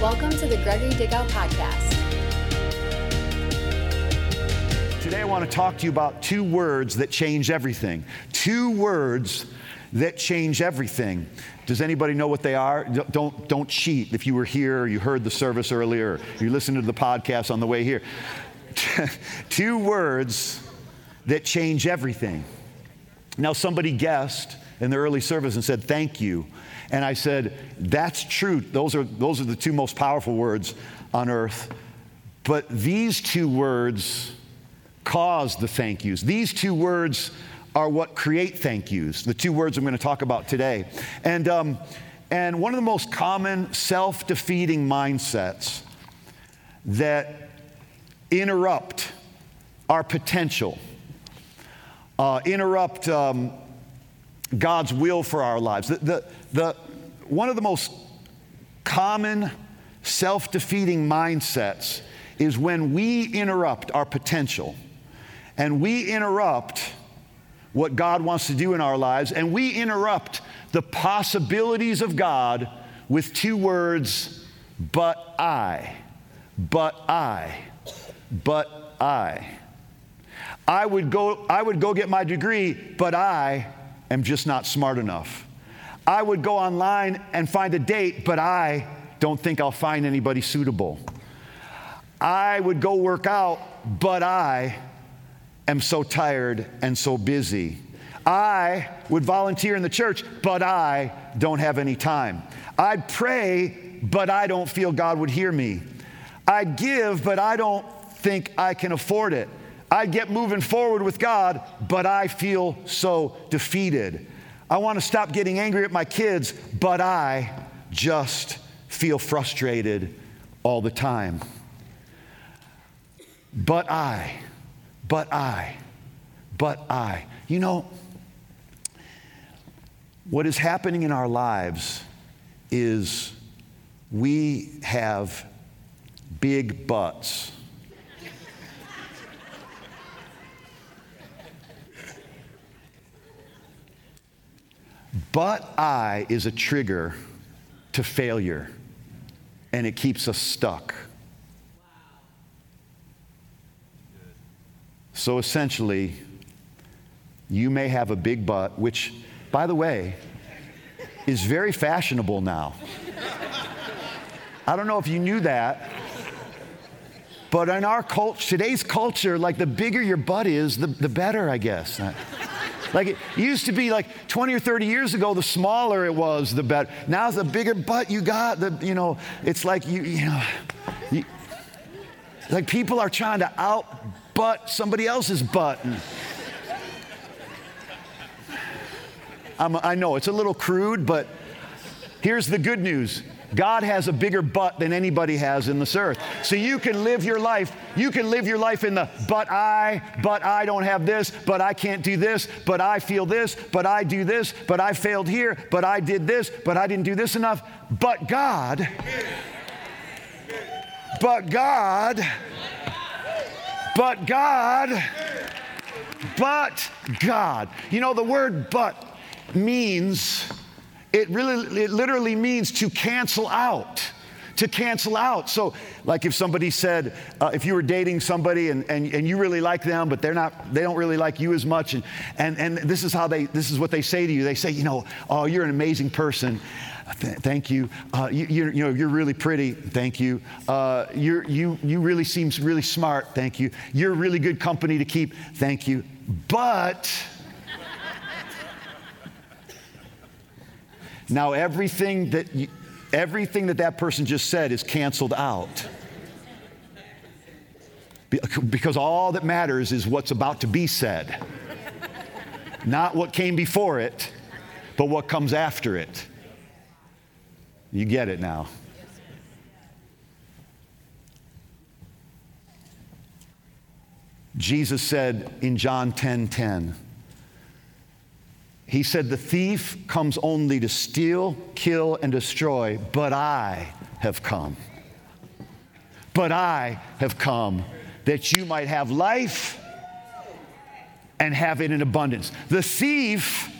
Welcome to the Gregory Dickow Podcast. Today, I want to talk to you about two words that change everything. Two words that change everything. Does anybody know what they are? Don't, don't cheat. If you were here, or you heard the service earlier, or you listened to the podcast on the way here. two words that change everything. Now, somebody guessed in the early service and said, Thank you. And I said, That's true. Those are, those are the two most powerful words on earth. But these two words cause the thank yous. These two words are what create thank yous, the two words I'm going to talk about today. And, um, and one of the most common self defeating mindsets that interrupt our potential, uh, interrupt um, God's will for our lives. The, the, the, one of the most common self defeating mindsets is when we interrupt our potential and we interrupt what God wants to do in our lives and we interrupt the possibilities of God with two words, but I, but I, but I. I would go, I would go get my degree, but I am just not smart enough. I would go online and find a date, but I don't think I'll find anybody suitable. I would go work out, but I am so tired and so busy. I would volunteer in the church, but I don't have any time. I'd pray, but I don't feel God would hear me. I'd give, but I don't think I can afford it. I'd get moving forward with God, but I feel so defeated. I want to stop getting angry at my kids, but I just feel frustrated all the time. But I, but I, but I. You know, what is happening in our lives is we have big butts. But I is a trigger to failure, and it keeps us stuck. So essentially, you may have a big butt, which, by the way, is very fashionable now. I don't know if you knew that, but in our culture, today's culture, like the bigger your butt is, the, the better, I guess. Like it used to be like 20 or 30 years ago, the smaller it was, the better. Now the bigger butt you got, the, you know, it's like you, you know, you, like people are trying to out butt somebody else's butt. I know it's a little crude, but here's the good news God has a bigger butt than anybody has in this earth. So you can live your life, you can live your life in the but I, but I don't have this, but I can't do this, but I feel this, but I do this, but I failed here, but I did this, but I didn't do this enough. But God, but God, but God, but God. You know, the word but means it really, it literally means to cancel out. To cancel out. So, like if somebody said, uh, if you were dating somebody and, and, and you really like them, but they're not, they don't really like you as much, and, and, and this is how they, this is what they say to you. They say, you know, oh, you're an amazing person. Th- thank you. Uh, you, you. you, know, you're really pretty. Thank you. Uh, you you, you really seem really smart. Thank you. You're really good company to keep. Thank you. But Now, everything that, you, everything that that person just said is canceled out. Because all that matters is what's about to be said, not what came before it, but what comes after it. You get it now. Jesus said in John 10 10, he said, The thief comes only to steal, kill, and destroy, but I have come. But I have come that you might have life and have it in abundance. The thief,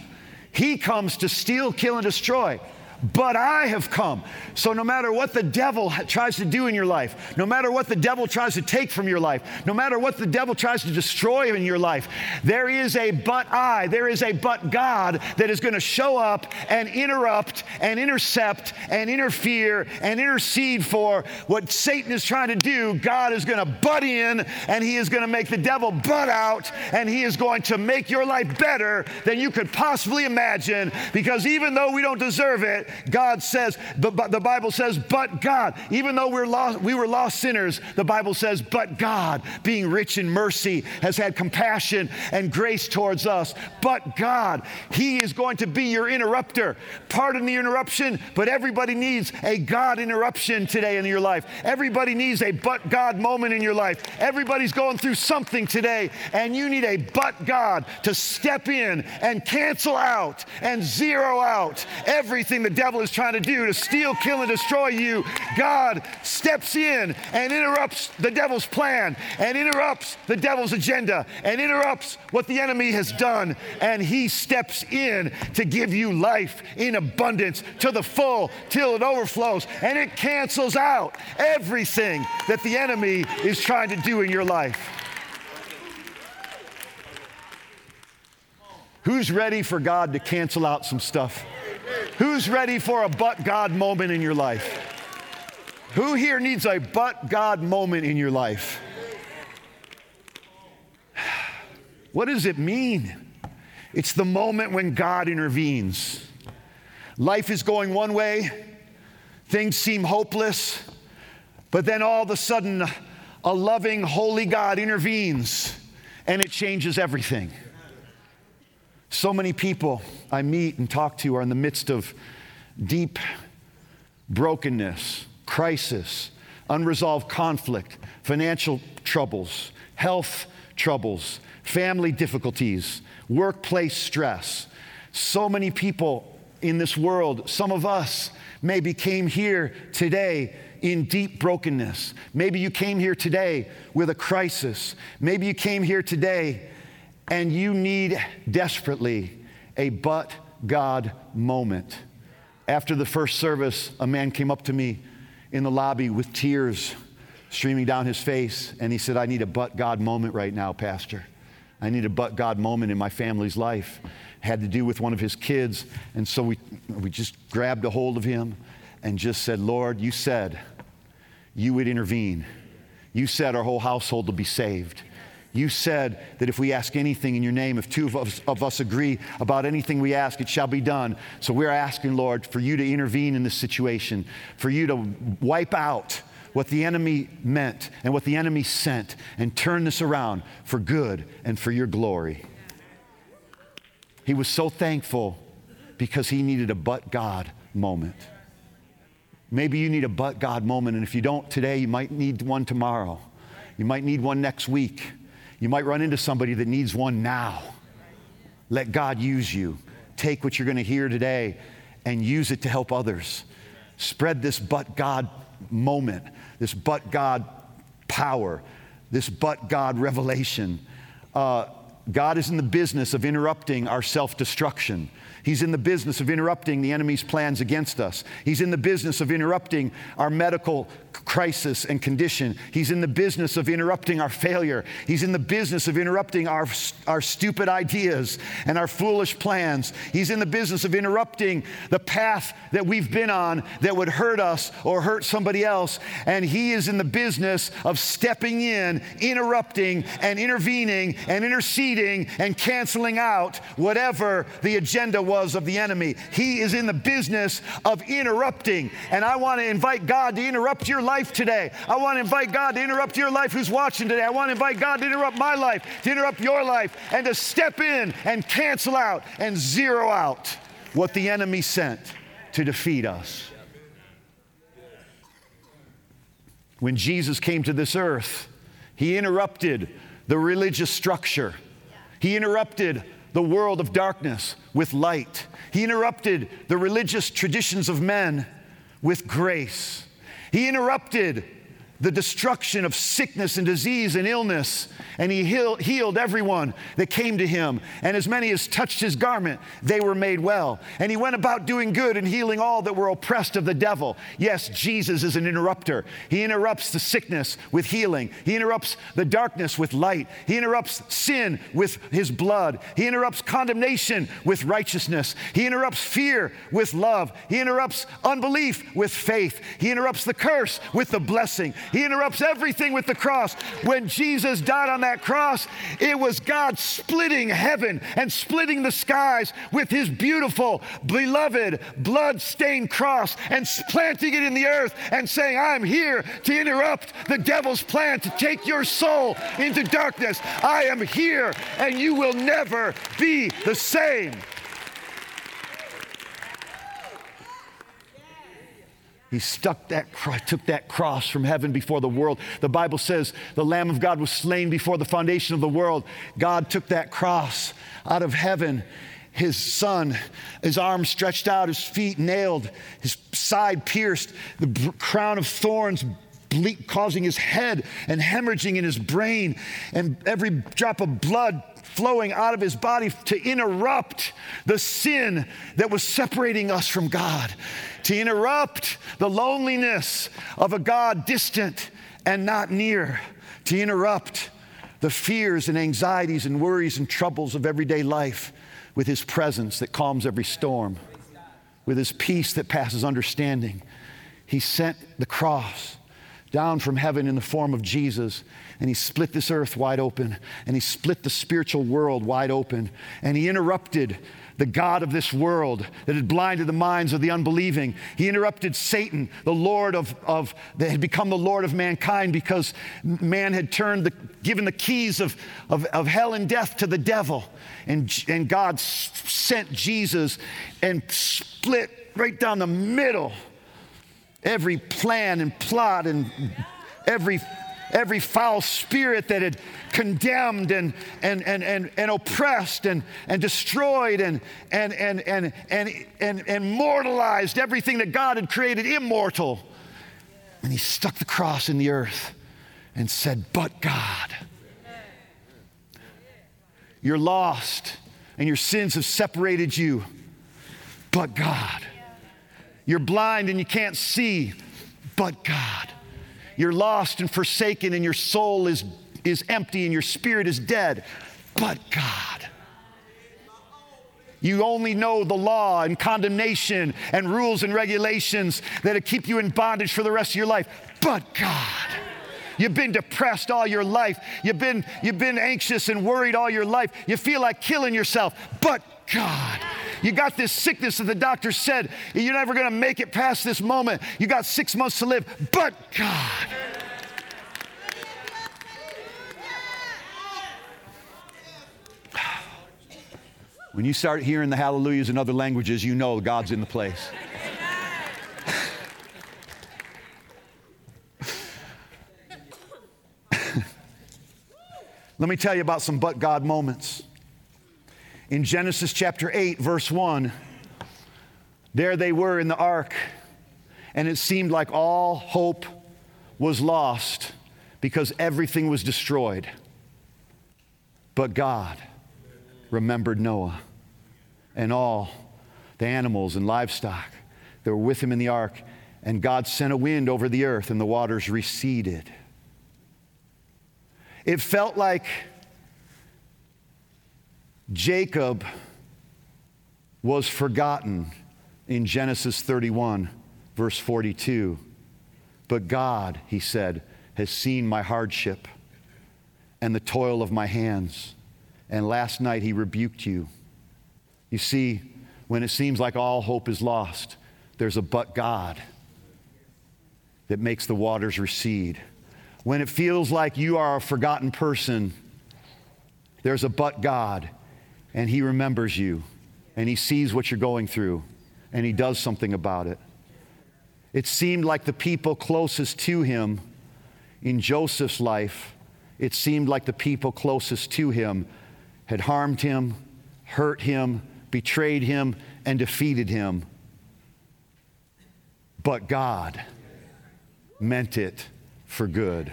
he comes to steal, kill, and destroy. But I have come. So, no matter what the devil tries to do in your life, no matter what the devil tries to take from your life, no matter what the devil tries to destroy in your life, there is a but I, there is a but God that is going to show up and interrupt and intercept and interfere and intercede for what Satan is trying to do. God is going to butt in and he is going to make the devil butt out and he is going to make your life better than you could possibly imagine because even though we don't deserve it, God says, the, the Bible says, but God, even though we're lost, we were lost sinners, the Bible says, but God, being rich in mercy, has had compassion and grace towards us. But God, He is going to be your interrupter. Pardon the interruption, but everybody needs a God interruption today in your life. Everybody needs a but God moment in your life. Everybody's going through something today, and you need a but God to step in and cancel out and zero out everything the devil is trying to do to steal, kill, and destroy you, God steps in and interrupts the devil's plan and interrupts the devil's agenda and interrupts what the enemy has done. And he steps in to give you life in abundance to the full till it overflows. And it cancels out everything that the enemy is trying to do in your life. Who's ready for God to cancel out some stuff? Who's ready for a but God moment in your life? Who here needs a but God moment in your life? What does it mean? It's the moment when God intervenes. Life is going one way, things seem hopeless, but then all of a sudden, a loving, holy God intervenes and it changes everything. So many people I meet and talk to are in the midst of deep brokenness, crisis, unresolved conflict, financial troubles, health troubles, family difficulties, workplace stress. So many people in this world, some of us maybe came here today in deep brokenness. Maybe you came here today with a crisis. Maybe you came here today and you need desperately a but God moment. After the first service, a man came up to me in the lobby with tears streaming down his face, and he said, I need a but God moment right now, Pastor. I need a but God moment in my family's life. Had to do with one of his kids, and so we, we just grabbed a hold of him and just said, Lord, you said you would intervene. You said our whole household will be saved. You said that if we ask anything in your name, if two of us, of us, agree about anything we ask, it shall be done. So we're asking, Lord, for you to intervene in this situation, for you to wipe out what the enemy meant and what the enemy sent and turn this around for good and for your glory. He was so thankful because he needed a but God moment. Maybe you need a but God moment, and if you don't today, you might need one tomorrow. You might need one next week. You might run into somebody that needs one now. Let God use you. Take what you're going to hear today and use it to help others. Spread this but God moment, this but God power, this but God revelation. Uh, God is in the business of interrupting our self destruction. He's in the business of interrupting the enemy's plans against us. He's in the business of interrupting our medical crisis and condition. He's in the business of interrupting our failure. He's in the business of interrupting our, our stupid ideas and our foolish plans. He's in the business of interrupting the path that we've been on that would hurt us or hurt somebody else. And He is in the business of stepping in, interrupting, and intervening and interceding and canceling out whatever the agenda was was of the enemy. He is in the business of interrupting. And I want to invite God to interrupt your life today. I want to invite God to interrupt your life who's watching today. I want to invite God to interrupt my life, to interrupt your life, and to step in and cancel out and zero out what the enemy sent to defeat us. When Jesus came to this earth, he interrupted the religious structure. He interrupted the world of darkness with light. He interrupted the religious traditions of men with grace. He interrupted the destruction of sickness and disease and illness, and he heal, healed everyone that came to him. And as many as touched his garment, they were made well. And he went about doing good and healing all that were oppressed of the devil. Yes, Jesus is an interrupter. He interrupts the sickness with healing, he interrupts the darkness with light, he interrupts sin with his blood, he interrupts condemnation with righteousness, he interrupts fear with love, he interrupts unbelief with faith, he interrupts the curse with the blessing. He interrupts everything with the cross. When Jesus died on that cross, it was God splitting heaven and splitting the skies with his beautiful, beloved, blood stained cross and planting it in the earth and saying, I'm here to interrupt the devil's plan to take your soul into darkness. I am here and you will never be the same. He stuck that, took that cross from heaven before the world. The Bible says the Lamb of God was slain before the foundation of the world. God took that cross out of heaven, his son, his arms stretched out, his feet nailed, his side pierced, the crown of thorns causing his head and hemorrhaging in his brain, and every drop of blood flowing out of his body to interrupt the sin that was separating us from God, to interrupt the loneliness of a God distant and not near, to interrupt the fears and anxieties and worries and troubles of everyday life with his presence that calms every storm, with his peace that passes understanding. He sent the cross down from heaven in the form of Jesus and he split this earth wide open, and he split the spiritual world wide open, and he interrupted the God of this world that had blinded the minds of the unbelieving. He interrupted Satan, the Lord of, of that had become the Lord of mankind because man had turned the, given the keys of, of, of hell and death to the devil. And, and God sent Jesus and split right down the middle every plan and plot and every every foul spirit that had condemned and, and, and, and, and oppressed and, and destroyed and, and, and, and, and, and, and mortalized everything that God had created immortal. And he stuck the cross in the earth and said, But God. You're lost and your sins have separated you, but God. You're blind and you can't see, but God. You're lost and forsaken, and your soul is, is empty, and your spirit is dead. But God. You only know the law and condemnation and rules and regulations that'll keep you in bondage for the rest of your life. But God. You've been depressed all your life. You've been, you've been anxious and worried all your life. You feel like killing yourself. But God. You got this sickness that the doctor said you're never going to make it past this moment. You got six months to live, but God. When you start hearing the hallelujahs in other languages, you know God's in the place. Let me tell you about some but God moments in Genesis chapter 8, verse 1, there they were in the ark, and it seemed like all hope was lost because everything was destroyed. But God remembered Noah and all the animals and livestock that were with him in the ark, and God sent a wind over the earth, and the waters receded. It felt like Jacob was forgotten in Genesis 31, verse 42. But God, he said, has seen my hardship and the toil of my hands. And last night he rebuked you. You see, when it seems like all hope is lost, there's a but God that makes the waters recede. When it feels like you are a forgotten person, there's a but God and He remembers you and He sees what you're going through and He does something about it. It seemed like the people closest to Him in Joseph's life, it seemed like the people closest to Him had harmed Him, hurt Him, betrayed Him, and defeated Him. But God meant it for good.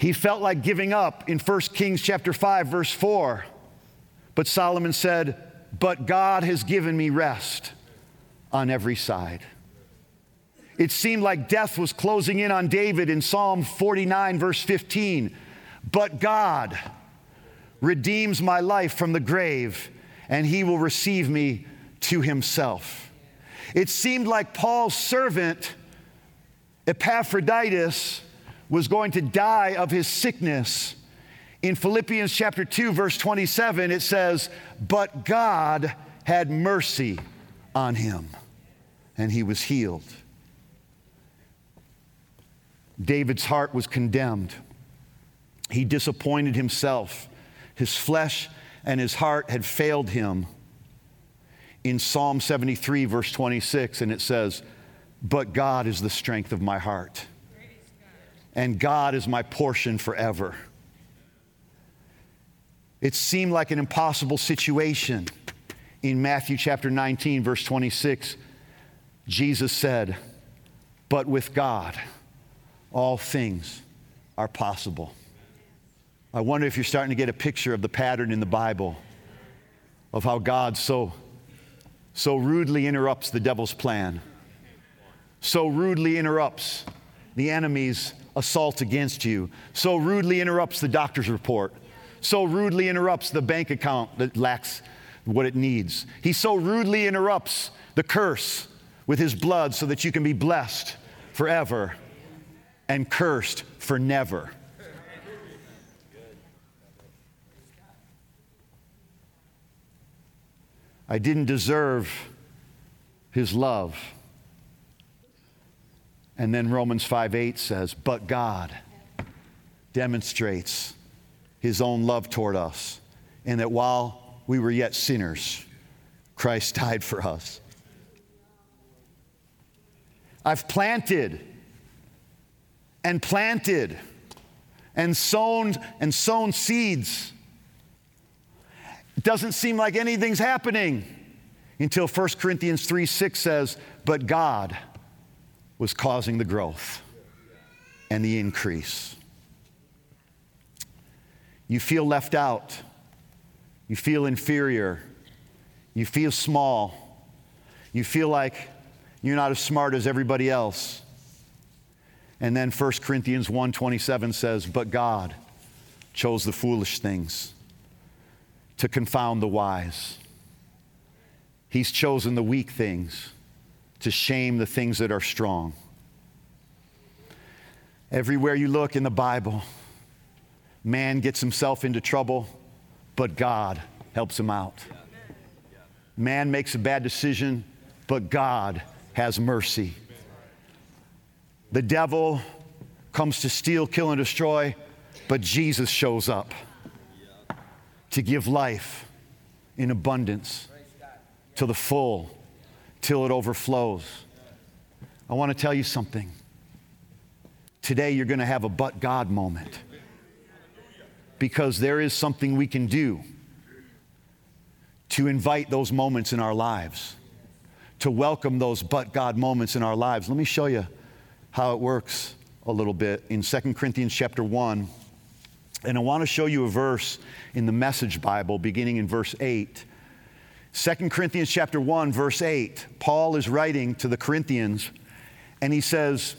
He felt like giving up in 1 Kings chapter 5 verse 4. But Solomon said, "But God has given me rest on every side." It seemed like death was closing in on David in Psalm 49 verse 15. But God redeems my life from the grave, and he will receive me to himself. It seemed like Paul's servant Epaphroditus was going to die of his sickness. In Philippians chapter 2, verse 27, it says, But God had mercy on him, and he was healed. David's heart was condemned. He disappointed himself. His flesh and his heart had failed him. In Psalm 73, verse 26, and it says, But God is the strength of my heart and God is my portion forever. It seemed like an impossible situation. In Matthew chapter 19, verse 26, Jesus said, But with God, all things are possible. I wonder if you're starting to get a picture of the pattern in the Bible of how God so, so rudely interrupts the devil's plan, so rudely interrupts the enemy's assault against you, so rudely interrupts the doctor's report, so rudely interrupts the bank account that lacks what it needs. He so rudely interrupts the curse with his blood so that you can be blessed forever and cursed for never. I didn't deserve his love. And then Romans 5 8 says, But God demonstrates his own love toward us, and that while we were yet sinners, Christ died for us. I've planted and planted and sown and sown seeds. It doesn't seem like anything's happening until 1 Corinthians 3 6 says, But God was causing the growth and the increase. You feel left out. You feel inferior. You feel small. You feel like you're not as smart as everybody else. And then 1 Corinthians 1:27 says, "But God chose the foolish things to confound the wise. He's chosen the weak things to shame the things that are strong. Everywhere you look in the Bible, man gets himself into trouble, but God helps him out. Man makes a bad decision, but God has mercy. The devil comes to steal, kill, and destroy, but Jesus shows up to give life in abundance to the full till it overflows. I want to tell you something. Today, you're going to have a but God moment because there is something we can do to invite those moments in our lives, to welcome those but God moments in our lives. Let me show you how it works a little bit in 2 Corinthians chapter 1. And I want to show you a verse in the Message Bible beginning in verse 8. 2 Corinthians chapter 1 verse 8. Paul is writing to the Corinthians and he says,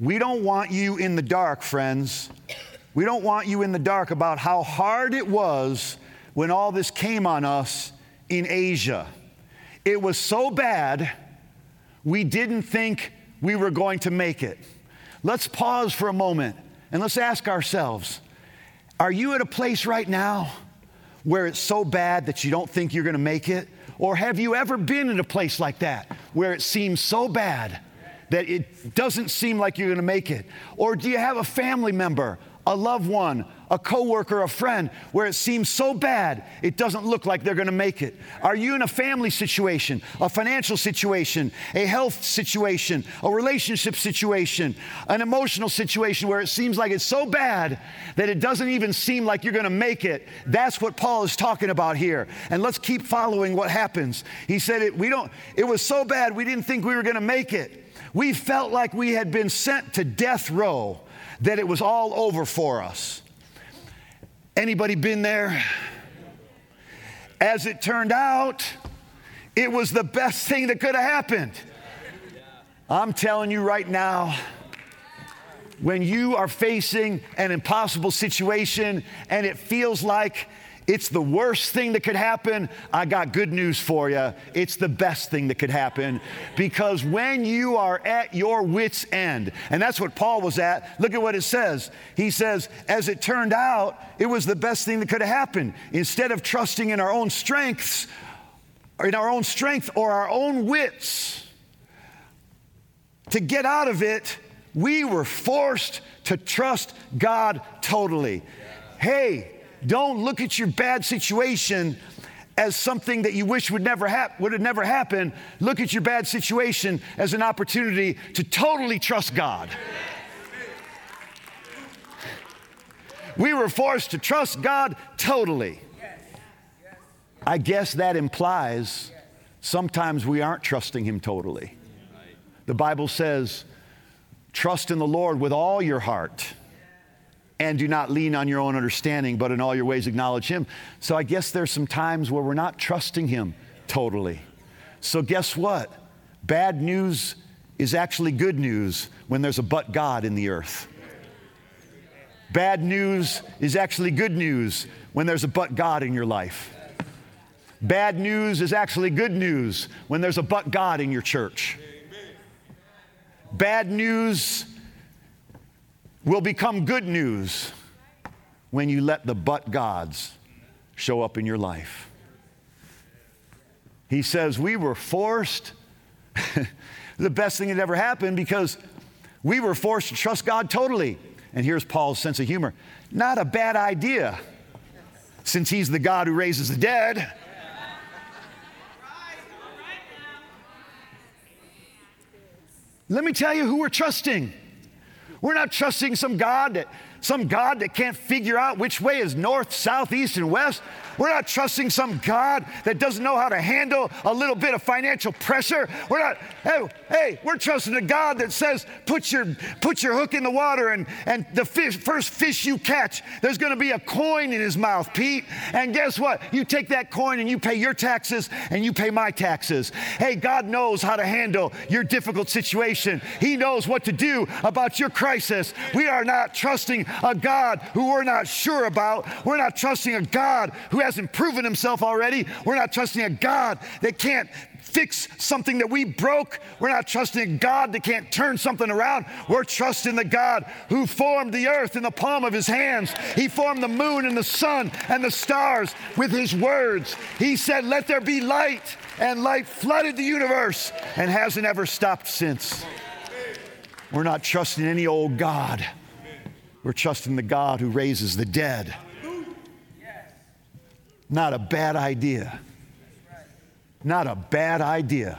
"We don't want you in the dark, friends. We don't want you in the dark about how hard it was when all this came on us in Asia. It was so bad, we didn't think we were going to make it." Let's pause for a moment and let's ask ourselves, are you at a place right now where it's so bad that you don't think you're going to make it? Or have you ever been in a place like that where it seems so bad that it doesn't seem like you're going to make it? Or do you have a family member, a loved one, a coworker, a friend, where it seems so bad it doesn't look like they're going to make it? Are you in a family situation, a financial situation, a health situation, a relationship situation, an emotional situation where it seems like it's so bad that it doesn't even seem like you're going to make it? That's what Paul is talking about here. And let's keep following what happens. He said it we don't it was so bad we didn't think we were going to make it. We felt like we had been sent to death row, that it was all over for us. Anybody been there? As it turned out, it was the best thing that could have happened. I'm telling you right now, when you are facing an impossible situation and it feels like it's the worst thing that could happen. I got good news for you. It's the best thing that could happen because when you are at your wits' end, and that's what Paul was at, look at what it says. He says, as it turned out, it was the best thing that could have happened. Instead of trusting in our own strengths, or in our own strength or our own wits to get out of it, we were forced to trust God totally. Hey, don't look at your bad situation as something that you wish would never hap- would have never happened. Look at your bad situation as an opportunity to totally trust God. We were forced to trust God totally. I guess that implies sometimes we aren't trusting Him totally. The Bible says, trust in the Lord with all your heart and do not lean on your own understanding, but in all your ways acknowledge Him. So I guess there's some times where we're not trusting Him totally. So guess what? Bad news is actually good news when there's a but God in the earth. Bad news is actually good news when there's a but God in your life. Bad news is actually good news when there's a but God in your church. Bad news will become good news when you let the but gods show up in your life. He says, We were forced, the best thing that ever happened because we were forced to trust God totally. And here's Paul's sense of humor not a bad idea since he's the God who raises the dead. Let me tell you who we're trusting. We're not trusting some God that some God that can't figure out which way is north, south, east, and west. We're not trusting some God that doesn't know how to handle a little bit of financial pressure. We're not, hey, hey, we're trusting a God that says, put your, put your hook in the water and, and the fish, first fish you catch, there's gonna be a coin in his mouth, Pete. And guess what? You take that coin and you pay your taxes and you pay my taxes. Hey, God knows how to handle your difficult situation. He knows what to do about your crisis. We are not trusting a God who we're not sure about. We're not trusting a God who hasn't proven himself already. We're not trusting a God that can't fix something that we broke. We're not trusting a God that can't turn something around. We're trusting the God who formed the earth in the palm of his hands. He formed the moon and the sun and the stars with his words. He said, Let there be light, and light flooded the universe and hasn't ever stopped since. We're not trusting any old God. We're trusting the God who raises the dead. Not a bad idea. Not a bad idea.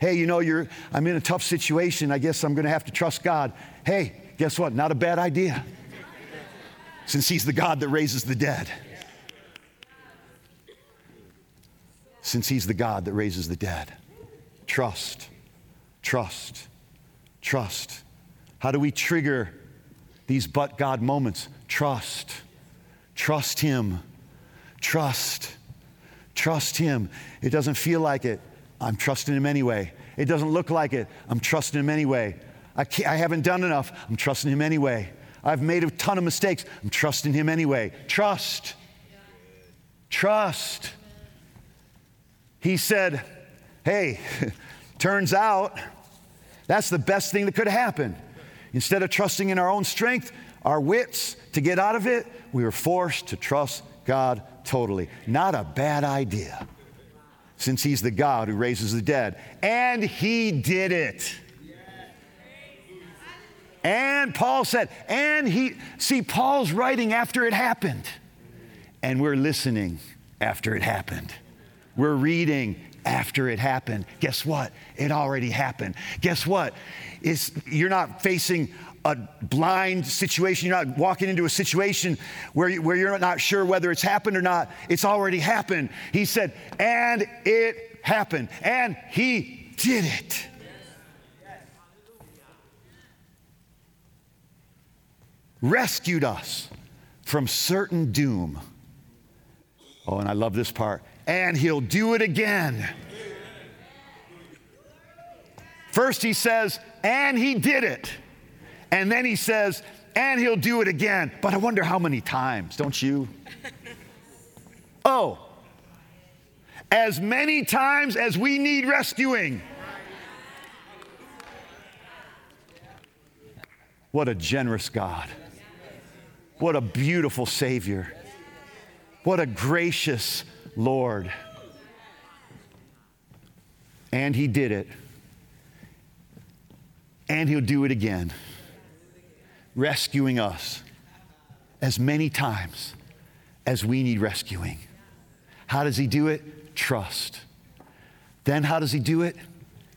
Hey, you know, you're, I'm in a tough situation. I guess I'm going to have to trust God. Hey, guess what? Not a bad idea. Since He's the God that raises the dead. Since He's the God that raises the dead. Trust, trust, trust. How do we trigger these but God moments. Trust. Trust Him. Trust. Trust Him. It doesn't feel like it. I'm trusting Him anyway. It doesn't look like it. I'm trusting Him anyway. I, I haven't done enough. I'm trusting Him anyway. I've made a ton of mistakes. I'm trusting Him anyway. Trust. Trust. He said, Hey, turns out that's the best thing that could happen. Instead of trusting in our own strength, our wits to get out of it, we were forced to trust God totally. Not a bad idea, since He's the God who raises the dead. And He did it. And Paul said, and he, see, Paul's writing after it happened. And we're listening after it happened. We're reading after it happened. Guess what? It already happened. Guess what? It's, you're not facing a blind situation. You're not walking into a situation where, you, where you're not sure whether it's happened or not. It's already happened. He said, and it happened. And he did it. Rescued us from certain doom. Oh, and I love this part. And he'll do it again. First, he says, and he did it. And then he says, and he'll do it again. But I wonder how many times, don't you? Oh, as many times as we need rescuing. What a generous God. What a beautiful Savior. What a gracious Lord. And He did it. And He'll do it again, rescuing us as many times as we need rescuing. How does He do it? Trust. Then, how does He do it?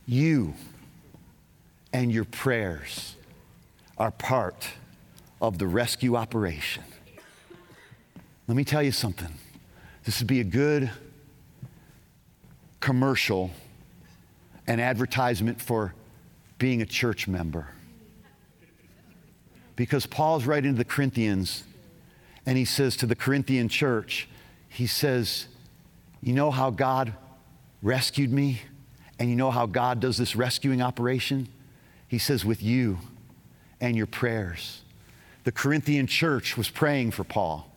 You and your prayers are part of the rescue operation. Let me tell you something. This would be a good commercial and advertisement for being a church member. Because Paul's writing to the Corinthians, and he says to the Corinthian church, he says, You know how God rescued me? And you know how God does this rescuing operation? He says, With you and your prayers. The Corinthian church was praying for Paul.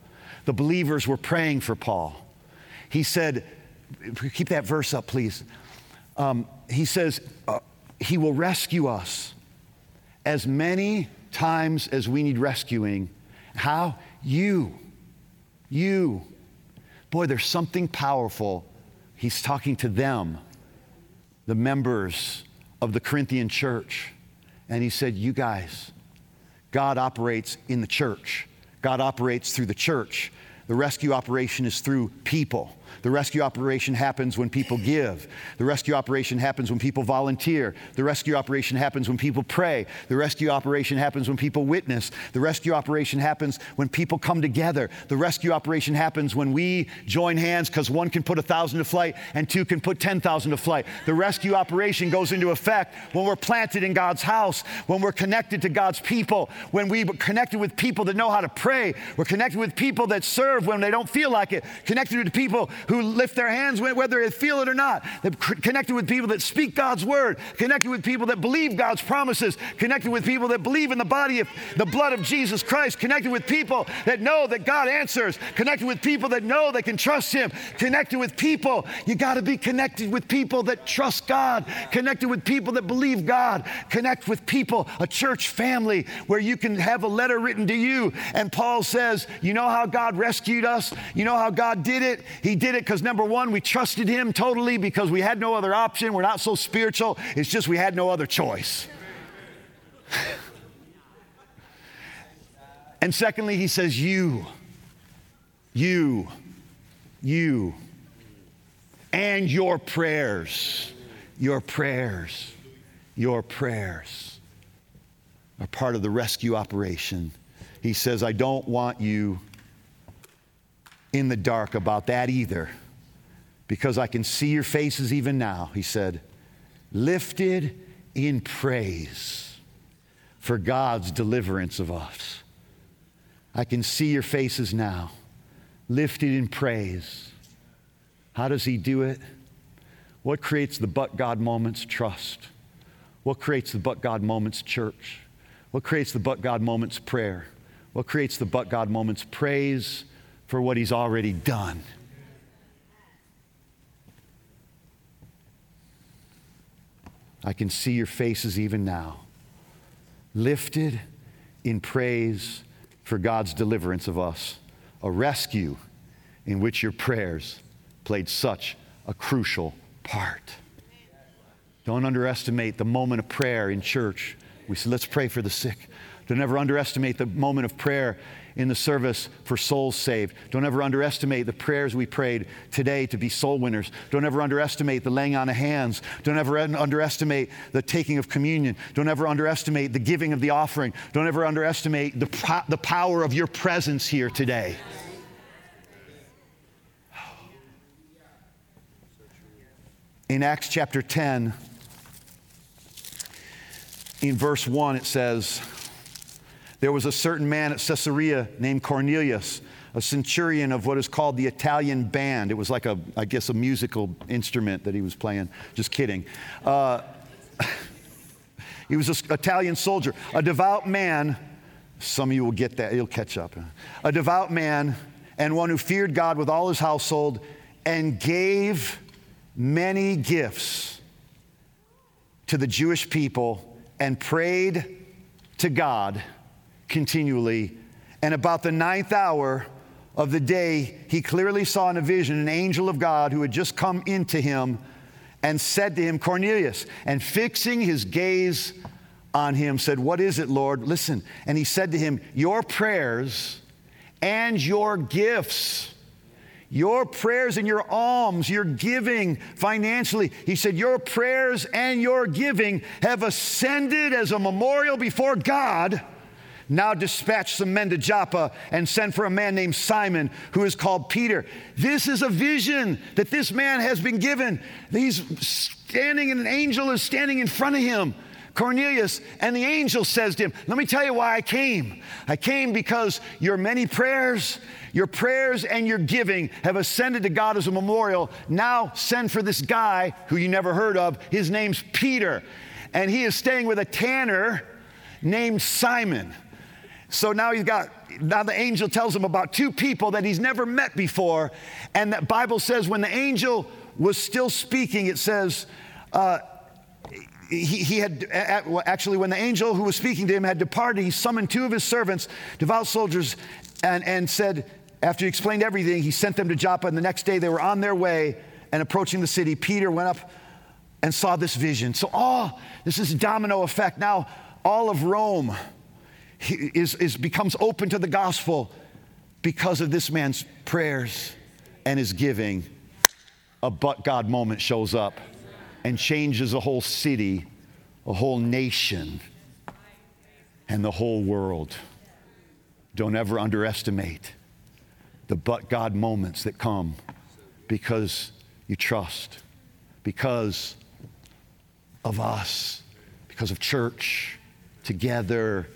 The believers were praying for Paul. He said, keep that verse up, please. Um, he says, uh, He will rescue us as many times as we need rescuing. How? You. You. Boy, there's something powerful. He's talking to them, the members of the Corinthian church. And he said, You guys, God operates in the church. God operates through the church. The rescue operation is through people. The rescue operation happens when people give. The rescue operation happens when people volunteer. The rescue operation happens when people pray. The rescue operation happens when people witness. The rescue operation happens when people come together. The rescue operation happens when we join hands because one can put a thousand to flight and two can put 10,000 to flight. The rescue operation goes into effect when we're planted in God's house, when we're connected to God's people, when we're connected with people that know how to pray. We're connected with people that serve when they don't feel like it, connected with people who lift their hands whether they feel it or not. They're connected with people that speak God's word, connected with people that believe God's promises, connected with people that believe in the body of the blood of Jesus Christ, connected with people that know that God answers, connected with people that know they can trust Him, connected with people. You got to be connected with people that trust God, connected with people that believe God, connect with people, a church family where you can have a letter written to you. And Paul says, You know how God rescued us? You know how God did it? He did it because number one, we trusted Him totally because we had no other option. We're not so spiritual. It's just we had no other choice. and secondly, He says, You, you, you, and your prayers, your prayers, your prayers are part of the rescue operation. He says, I don't want you in the dark about that either, because I can see your faces even now. He said, lifted in praise for God's deliverance of us. I can see your faces now, lifted in praise. How does He do it? What creates the but God moments? Trust. What creates the but God moments? Church. What creates the but God moments? Prayer. What creates the but God moments? Praise for what he's already done. I can see your faces even now, lifted in praise for God's deliverance of us, a rescue in which your prayers played such a crucial part. Don't underestimate the moment of prayer in church We say, let's pray for the sick. Don't ever underestimate the moment of prayer in the service for souls saved. Don't ever underestimate the prayers we prayed today to be soul winners. Don't ever underestimate the laying on of hands. Don't ever underestimate the taking of communion. Don't ever underestimate the giving of the offering. Don't ever underestimate the, the power of your presence here today. In Acts chapter 10, in verse 1, it says, There was a certain man at Caesarea named Cornelius, a centurion of what is called the Italian band. It was like a, I guess, a musical instrument that he was playing. Just kidding. Uh, he was an Italian soldier, a devout man. Some of you will get that, you'll catch up. A devout man and one who feared God with all his household and gave many gifts to the Jewish people and prayed to God continually. And about the ninth hour of the day, he clearly saw in a vision an angel of God who had just come into him and said to him, Cornelius, and fixing his gaze on him, said, What is it, Lord? Listen. And he said to him, Your prayers and your gifts your prayers and your alms, your giving financially. He said, Your prayers and your giving have ascended as a memorial before God. Now dispatch some men to Joppa and send for a man named Simon who is called Peter. This is a vision that this man has been given. He's standing and an angel is standing in front of him. Cornelius, and the angel says to him, Let me tell you why I came. I came because your many prayers, your prayers and your giving have ascended to God as a memorial. Now send for this guy who you never heard of. His name's Peter, and he is staying with a tanner named Simon. So now he's got, now the angel tells him about two people that he's never met before. And that Bible says when the angel was still speaking, it says, uh, he, he had actually, when the angel who was speaking to him had departed, he summoned two of his servants, devout soldiers, and, and said, after he explained everything, he sent them to Joppa. And the next day they were on their way and approaching the city. Peter went up and saw this vision. So, all this is a domino effect. Now, all of Rome is, is, becomes open to the gospel because of this man's prayers and his giving. A but God moment shows up and changes a whole city, a whole nation, and the whole world. Don't ever underestimate the but God moments that come because you trust, because of us, because of church, together.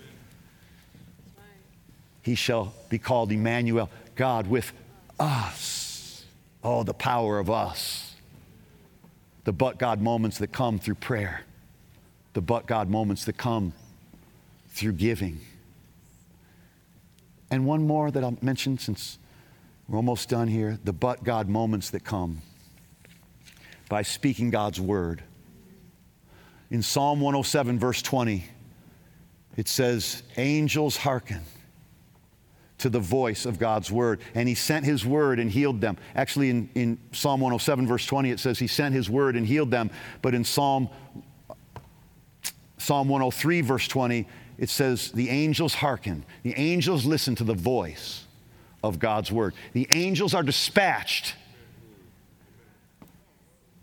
He shall be called Emmanuel, God with us. Oh, the power of us the but God moments that come through prayer, the but God moments that come through giving. And one more that I'll mention since we're almost done here the but God moments that come by speaking God's word. In Psalm 107, verse 20, it says, Angels hearken to the voice of God's word. And he sent his word and healed them. Actually, in, in Psalm 107, verse 20, it says he sent his word and healed them. But in Psalm, Psalm 103, verse 20, it says the angels hearken. The angels listen to the voice of God's word. The angels are dispatched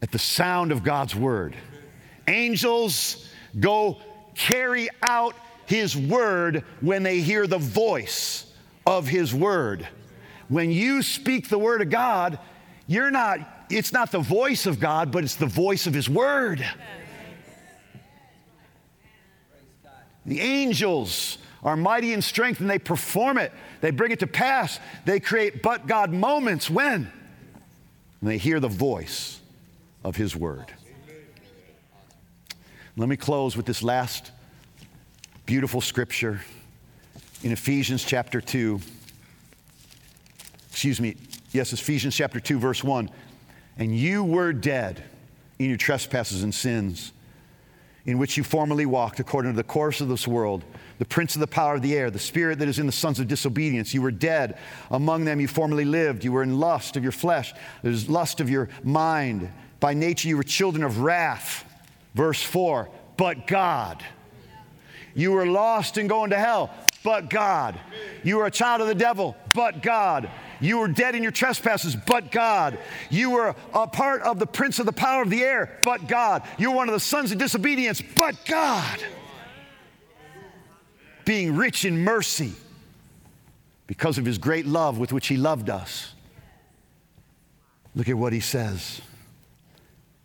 at the sound of God's word. Angels go carry out his word when they hear the voice of His Word. When you speak the Word of God, you're not, it's not the voice of God, but it's the voice of His Word. The angels are mighty in strength and they perform it. They bring it to pass. They create but God moments when? When they hear the voice of His Word. Let me close with this last beautiful scripture in Ephesians chapter 2. Excuse me, yes, Ephesians chapter 2, verse 1. And you were dead in your trespasses and sins, in which you formerly walked according to the course of this world, the prince of the power of the air, the spirit that is in the sons of disobedience. You were dead. Among them you formerly lived. You were in lust of your flesh, there's lust of your mind. By nature you were children of wrath. Verse 4. But God You were lost and going to hell, but God. You were a child of the devil, but God. You were dead in your trespasses, but God. You were a part of the prince of the power of the air, but God. You were one of the sons of disobedience, but God. Being rich in mercy because of his great love with which he loved us. Look at what he says.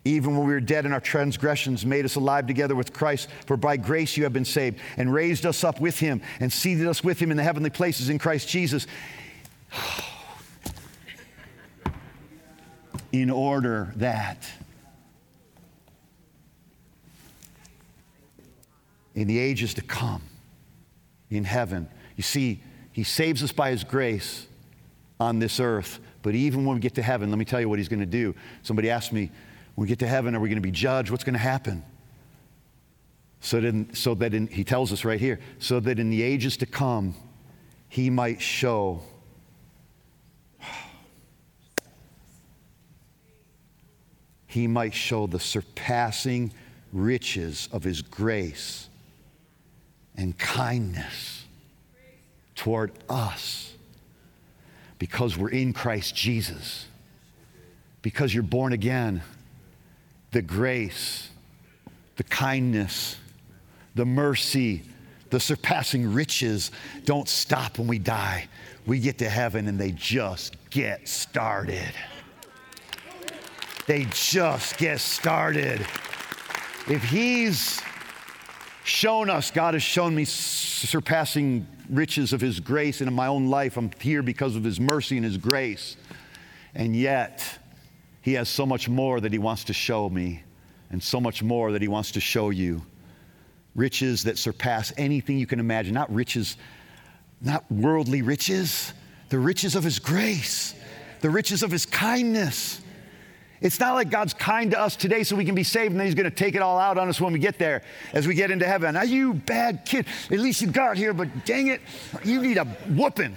Even when we were dead in our transgressions, made us alive together with Christ. For by grace you have been saved, and raised us up with him, and seated us with him in the heavenly places in Christ Jesus. In order that in the ages to come, in heaven, you see, he saves us by his grace on this earth. But even when we get to heaven, let me tell you what he's going to do. Somebody asked me, when we get to heaven, are we going to be judged? What's going to happen? So that, in, so that in, he tells us right here, so that in the ages to come, he might show he might show the surpassing riches of his grace and kindness toward us because we're in Christ Jesus, because you're born again the grace, the kindness, the mercy, the surpassing riches don't stop when we die. We get to heaven and they just get started. They just get started. If He's shown us, God has shown me surpassing riches of His grace, and in my own life, I'm here because of His mercy and His grace. And yet, he has so much more that He wants to show me, and so much more that He wants to show you. Riches that surpass anything you can imagine. Not riches, not worldly riches, the riches of His grace, the riches of His kindness. It's not like God's kind to us today so we can be saved and then He's going to take it all out on us when we get there as we get into heaven. Now, you bad kid, at least you got here, but dang it, you need a whooping.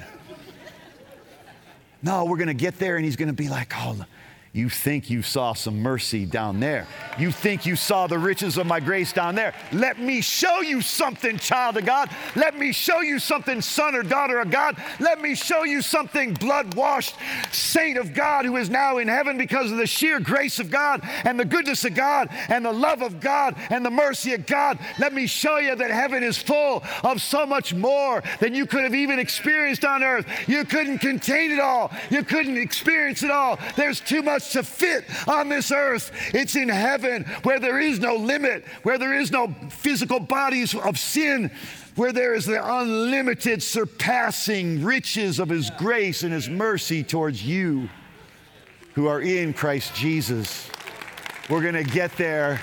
No, we're going to get there and He's going to be like, oh, you think you saw some mercy down there. You think you saw the riches of my grace down there. Let me show you something, child of God. Let me show you something, son or daughter of God. Let me show you something, blood washed saint of God who is now in heaven because of the sheer grace of God and the goodness of God and the love of God and the mercy of God. Let me show you that heaven is full of so much more than you could have even experienced on earth. You couldn't contain it all, you couldn't experience it all. There's too much to fit on this earth. It's in heaven where there is no limit, where there is no physical bodies of sin, where there is the unlimited, surpassing riches of His grace and His mercy towards you who are in Christ Jesus. We're going to get there,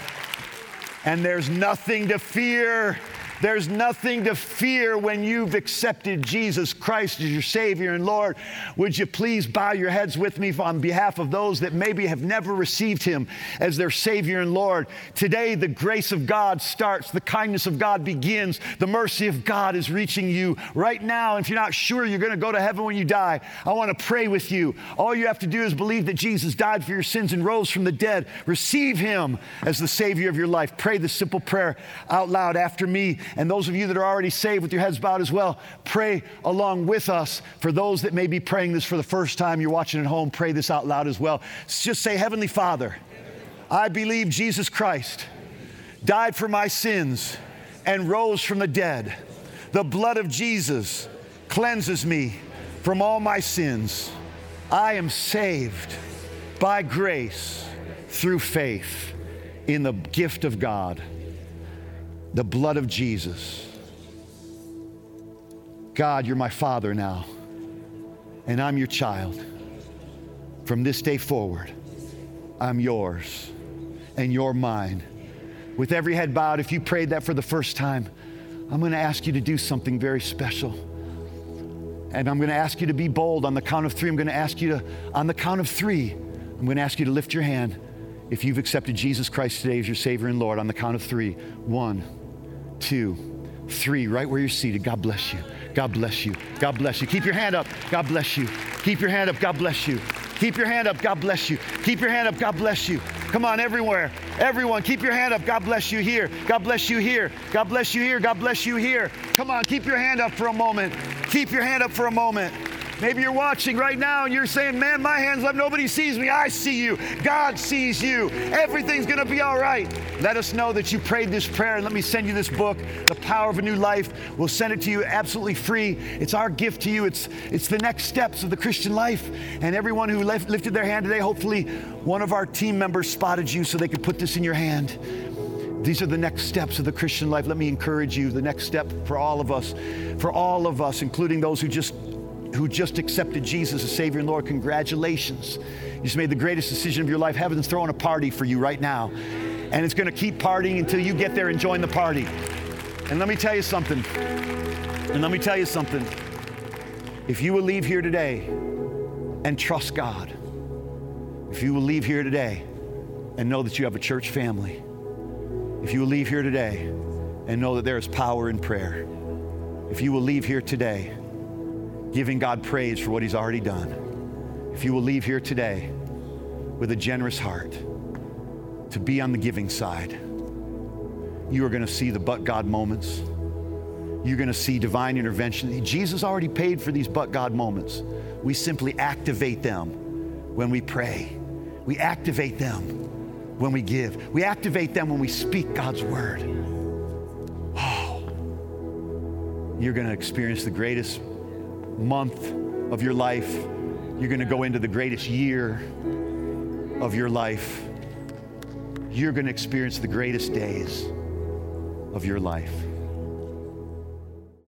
and there's nothing to fear. There's nothing to fear when you've accepted Jesus Christ as your Savior and Lord. Would you please bow your heads with me on behalf of those that maybe have never received Him as their Savior and Lord? Today, the grace of God starts, the kindness of God begins, the mercy of God is reaching you right now. If you're not sure you're going to go to heaven when you die, I want to pray with you. All you have to do is believe that Jesus died for your sins and rose from the dead. Receive Him as the Savior of your life. Pray this simple prayer out loud after me and those of you that are already saved with your heads bowed as well, pray along with us. For those that may be praying this for the first time, you're watching at home, pray this out loud as well. Just say, Heavenly Father, I believe Jesus Christ died for my sins and rose from the dead. The blood of Jesus cleanses me from all my sins. I am saved by grace through faith in the gift of God the blood of Jesus. God, you're my father now, and I'm your child. From this day forward, I'm yours, and you're mine. With every head bowed, if you prayed that for the first time, I'm going to ask you to do something very special. And I'm going to ask you to be bold on the count of three. I'm going to ask you to, on the count of three, I'm going to ask you to lift your hand if you've accepted Jesus Christ today as your Savior and Lord on the count of three. One two, three, right where you're seated. God bless you. God bless you. God bless you. Keep your hand up. God bless you. Keep your hand up. God bless you. Keep your hand up. God bless you. Keep your hand up. God bless you. Come on, everywhere. Everyone, keep your hand up. God bless you here. God bless you here. God bless you here. God bless you here. Come on, keep your hand up for a moment. Keep your hand up for a moment. Maybe you're watching right now and you're saying, Man, my hand's up. Nobody sees me. I see you. God sees you. Everything's going to be all right. Let us know that you prayed this prayer and let me send you this book, The Power of a New Life. We'll send it to you absolutely free. It's our gift to you. It's, it's the next steps of the Christian life. And everyone who left, lifted their hand today, hopefully one of our team members spotted you so they could put this in your hand. These are the next steps of the Christian life. Let me encourage you. The next step for all of us, for all of us, including those who just who just accepted Jesus as Savior and Lord, congratulations. You just made the greatest decision of your life. Heaven's throwing a party for you right now. And it's going to keep partying until you get there and join the party. And let me tell you something. And let me tell you something. If you will leave here today and trust God, if you will leave here today and know that you have a church family, if you will leave here today and know that there is power in prayer, if you will leave here today giving God praise for what He's already done. If you will leave here today with a generous heart to be on the giving side, you are going to see the but God moments. You're going to see divine intervention. Jesus already paid for these but God moments. We simply activate them when we pray. We activate them when we give. We activate them when we speak God's word. Oh, you're going to experience the greatest month of your life. You're going to go into the greatest year of your life. You're going to experience the greatest days of your life.